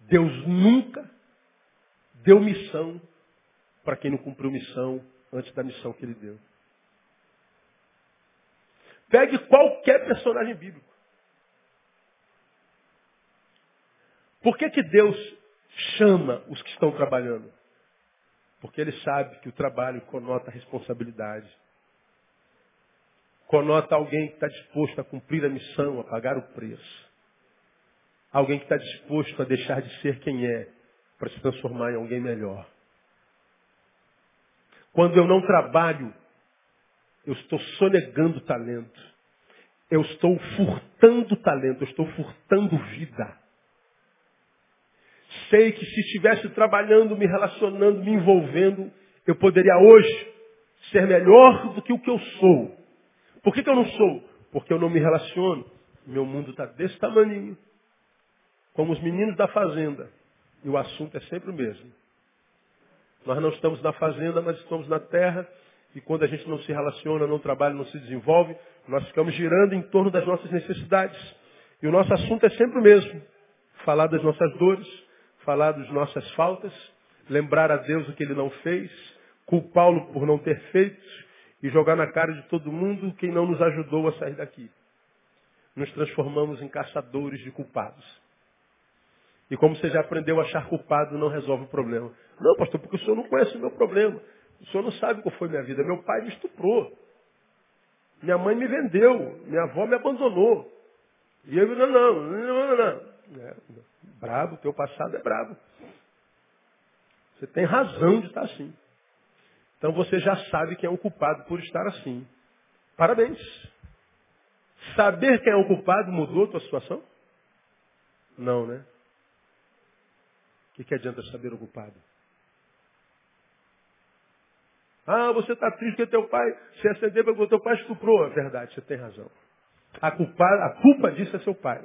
Deus nunca deu missão para quem não cumpriu missão antes da missão que ele deu. Pegue qualquer personagem bíblico. Por que, que Deus chama os que estão trabalhando? Porque ele sabe que o trabalho conota responsabilidade. Conota alguém que está disposto a cumprir a missão, a pagar o preço. Alguém que está disposto a deixar de ser quem é para se transformar em alguém melhor. Quando eu não trabalho, eu estou sonegando talento. Eu estou furtando talento, eu estou furtando vida. Sei que se estivesse trabalhando, me relacionando, me envolvendo, eu poderia hoje ser melhor do que o que eu sou. Por que, que eu não sou? Porque eu não me relaciono. Meu mundo está desse tamanho como os meninos da fazenda. E o assunto é sempre o mesmo. Nós não estamos na fazenda, mas estamos na terra. E quando a gente não se relaciona, não trabalha, não se desenvolve, nós ficamos girando em torno das nossas necessidades. E o nosso assunto é sempre o mesmo. Falar das nossas dores, falar das nossas faltas, lembrar a Deus o que ele não fez, culpá-lo por não ter feito e jogar na cara de todo mundo quem não nos ajudou a sair daqui. Nos transformamos em caçadores de culpados. E como você já aprendeu, achar culpado não resolve o problema. Não, pastor, porque o senhor não conhece o meu problema. O senhor não sabe qual foi minha vida. Meu pai me estuprou. Minha mãe me vendeu. Minha avó me abandonou. E eu, não, não, não, não, não. É, brabo, teu passado é brabo. Você tem razão de estar assim. Então você já sabe quem é o culpado por estar assim. Parabéns. Saber quem é o culpado mudou a tua situação? Não, né? que, que adianta saber o culpado? Ah, você está triste porque teu pai se acendeu porque teu pai estuprou. É verdade, você tem razão. A culpa, a culpa disso é seu pai.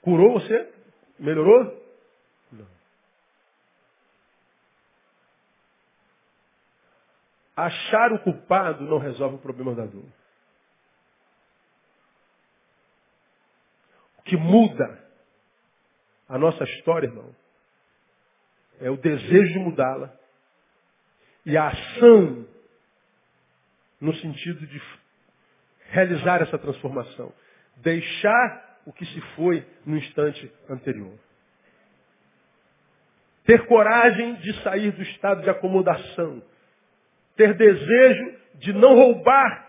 Curou você? Melhorou? Não. Achar o culpado não resolve o problema da dor. O que muda a nossa história, irmão, é o desejo de mudá-la e a ação no sentido de realizar essa transformação. Deixar o que se foi no instante anterior. Ter coragem de sair do estado de acomodação. Ter desejo de não roubar,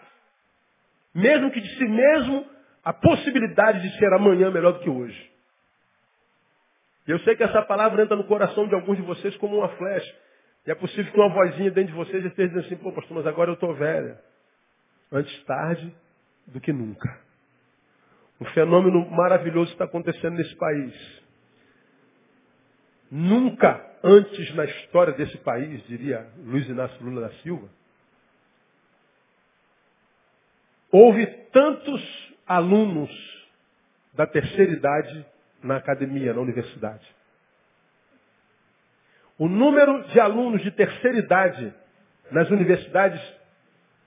mesmo que de si mesmo, a possibilidade de ser amanhã melhor do que hoje. Eu sei que essa palavra entra no coração de alguns de vocês como uma flecha. E é possível que uma vozinha dentro de vocês esteja dizendo assim, pô, pastor, mas agora eu estou velha. Antes tarde do que nunca. Um fenômeno maravilhoso está acontecendo nesse país. Nunca antes na história desse país, diria Luiz Inácio Lula da Silva, houve tantos alunos da terceira idade na academia, na universidade. O número de alunos de terceira idade nas universidades,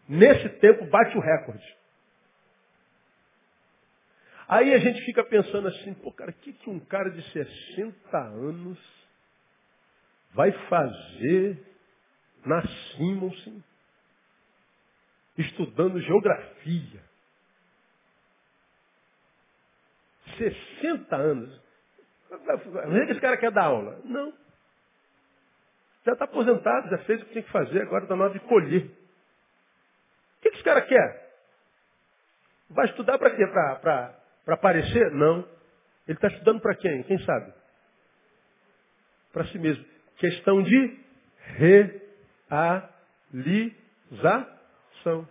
nesse tempo, bate o recorde. Aí a gente fica pensando assim, pô, cara, o que, que um cara de 60 anos vai fazer na Simonsen estudando geografia? 60 anos. Não é que esse cara quer dar aula. Não. Já está aposentado, já fez o que tinha que fazer, agora está na hora de colher. O que, que esse cara quer? Vai estudar para quê? Para aparecer? Não. Ele está estudando para quem? Quem sabe? Para si mesmo. Questão de realização.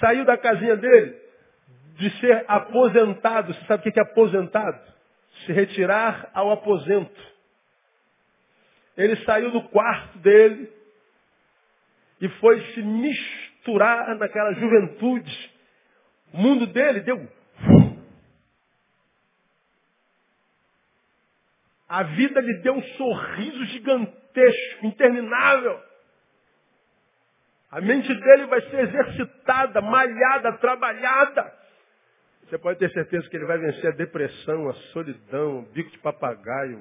Saiu da casinha dele de ser aposentado. Você sabe o que é aposentado? Se retirar ao aposento. Ele saiu do quarto dele e foi se misturar naquela juventude. Mundo dele deu. A vida lhe deu um sorriso gigantesco, interminável. A mente dele vai ser exercitada, malhada, trabalhada. Você pode ter certeza que ele vai vencer a depressão, a solidão, o bico de papagaio,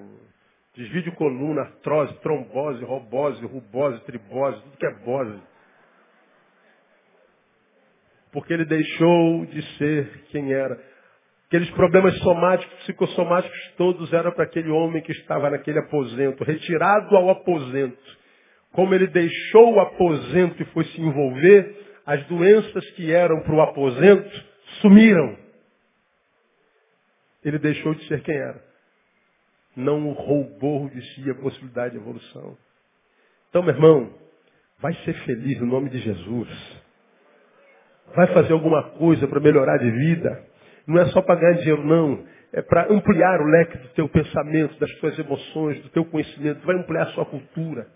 Desvio de coluna, artrose, trombose, robose, rubose, tribose, tudo que é bose. Porque ele deixou de ser quem era. Aqueles problemas somáticos, psicossomáticos, todos eram para aquele homem que estava naquele aposento, retirado ao aposento. Como ele deixou o aposento e foi se envolver, as doenças que eram para o aposento sumiram. Ele deixou de ser quem era não roubou de si a possibilidade de evolução. Então, meu irmão, vai ser feliz no nome de Jesus. Vai fazer alguma coisa para melhorar de vida. Não é só para ganhar dinheiro, não. É para ampliar o leque do teu pensamento, das tuas emoções, do teu conhecimento. Vai ampliar a sua cultura.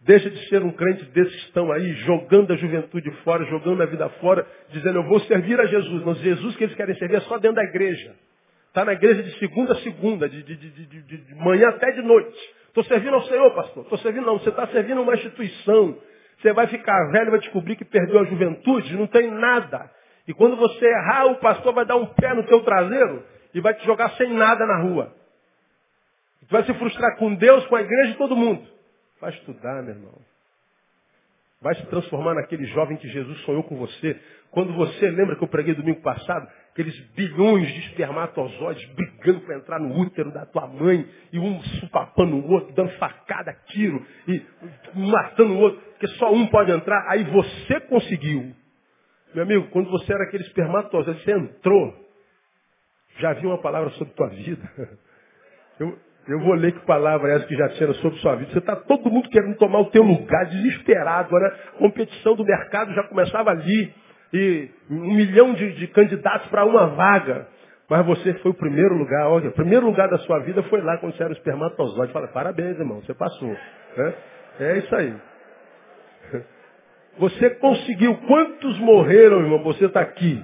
Deixa de ser um crente desses que estão aí jogando a juventude fora, jogando a vida fora, dizendo eu vou servir a Jesus. Mas Jesus que eles querem servir é só dentro da igreja. Está na igreja de segunda a segunda, de, de, de, de manhã até de noite. Estou servindo ao Senhor, pastor. Estou servindo não. Você está servindo uma instituição. Você vai ficar velho e vai descobrir que perdeu a juventude. Não tem nada. E quando você errar, o pastor vai dar um pé no teu traseiro e vai te jogar sem nada na rua. Tu vai se frustrar com Deus, com a igreja e todo mundo. Vai estudar, meu irmão. Vai se transformar naquele jovem que Jesus sonhou com você. Quando você lembra que eu preguei domingo passado, aqueles bilhões de espermatozoides brigando para entrar no útero da tua mãe, e um supapando o outro, dando facada, tiro, e matando o outro, porque só um pode entrar, aí você conseguiu. Meu amigo, quando você era aquele espermatozoide, você entrou, já havia uma palavra sobre tua vida. Eu, eu vou ler que palavra é essa que já tinha sobre sua vida. Você está todo mundo querendo tomar o teu lugar, desesperado. Né? A competição do mercado já começava ali e um milhão de, de candidatos para uma vaga. Mas você foi o primeiro lugar, olha, o primeiro lugar da sua vida foi lá quando você era o espermatozoide. Fala, parabéns, irmão, você passou. Né? É isso aí. Você conseguiu. Quantos morreram, irmão? Você está aqui.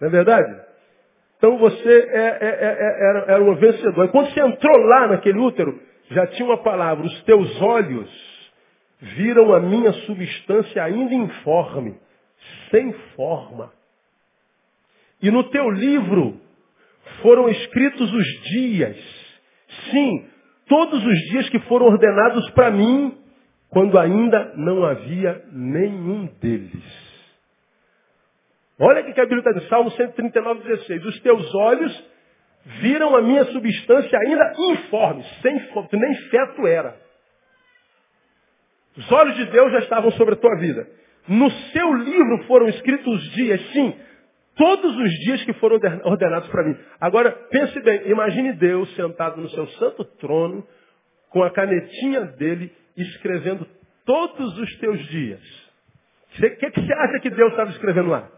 Não é verdade? Então você é, é, é, é era, um vencedor. E quando você entrou lá naquele útero, já tinha uma palavra, os teus olhos viram a minha substância ainda informe sem forma. E no teu livro foram escritos os dias Sim, todos os dias que foram ordenados para mim, quando ainda não havia nenhum deles. Olha o que a Bíblia está dizendo, Salmo 139, 16. Os teus olhos viram a minha substância ainda informe, sem nem feto era. Os olhos de Deus já estavam sobre a tua vida. No seu livro foram escritos os dias, sim, todos os dias que foram ordenados para mim. Agora, pense bem, imagine Deus sentado no seu santo trono, com a canetinha dele, escrevendo todos os teus dias. O que, que, você acha que Deus estava escrevendo lá?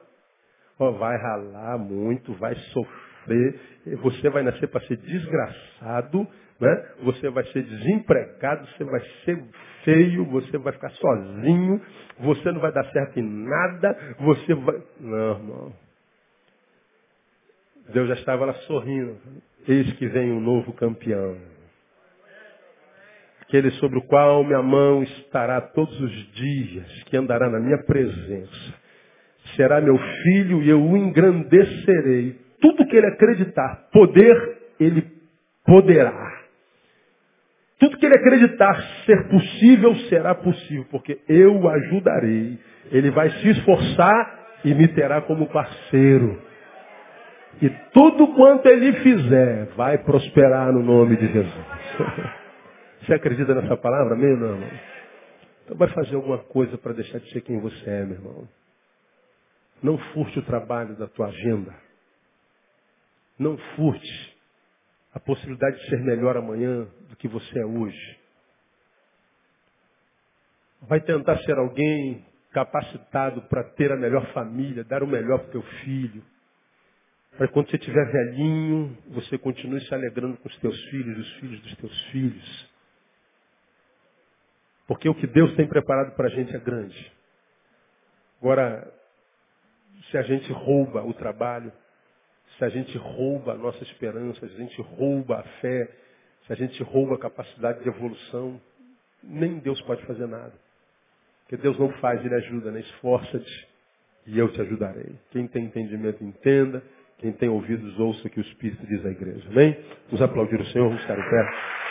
Oh, vai ralar muito, vai sofrer, você vai nascer para ser desgraçado, né? você vai ser desempregado, você vai ser feio, você vai ficar sozinho, você não vai dar certo em nada, você vai. Não, irmão. Deus já estava lá sorrindo. Eis que vem um novo campeão. Aquele sobre o qual minha mão estará todos os dias, que andará na minha presença. Será meu filho e eu o engrandecerei. Tudo que ele acreditar, poder, ele poderá. Tudo que ele acreditar ser possível, será possível, porque eu o ajudarei. Ele vai se esforçar e me terá como parceiro. E tudo quanto ele fizer vai prosperar no nome de Jesus. Você acredita nessa palavra, meu irmão? Então vai fazer alguma coisa para deixar de ser quem você é, meu irmão. Não furte o trabalho da tua agenda. Não furte a possibilidade de ser melhor amanhã do que você é hoje. Vai tentar ser alguém capacitado para ter a melhor família, dar o melhor para o teu filho. Para quando você estiver velhinho, você continue se alegrando com os teus filhos, os filhos dos teus filhos. Porque o que Deus tem preparado para a gente é grande. Agora, se a gente rouba o trabalho, se a gente rouba a nossa esperança, se a gente rouba a fé, se a gente rouba a capacidade de evolução, nem Deus pode fazer nada. Porque Deus não faz, Ele ajuda, né? Esforça-te e eu te ajudarei. Quem tem entendimento, entenda. Quem tem ouvidos, ouça o que o Espírito diz à igreja. Amém? Vamos aplaudir o Senhor, vamos estar pé.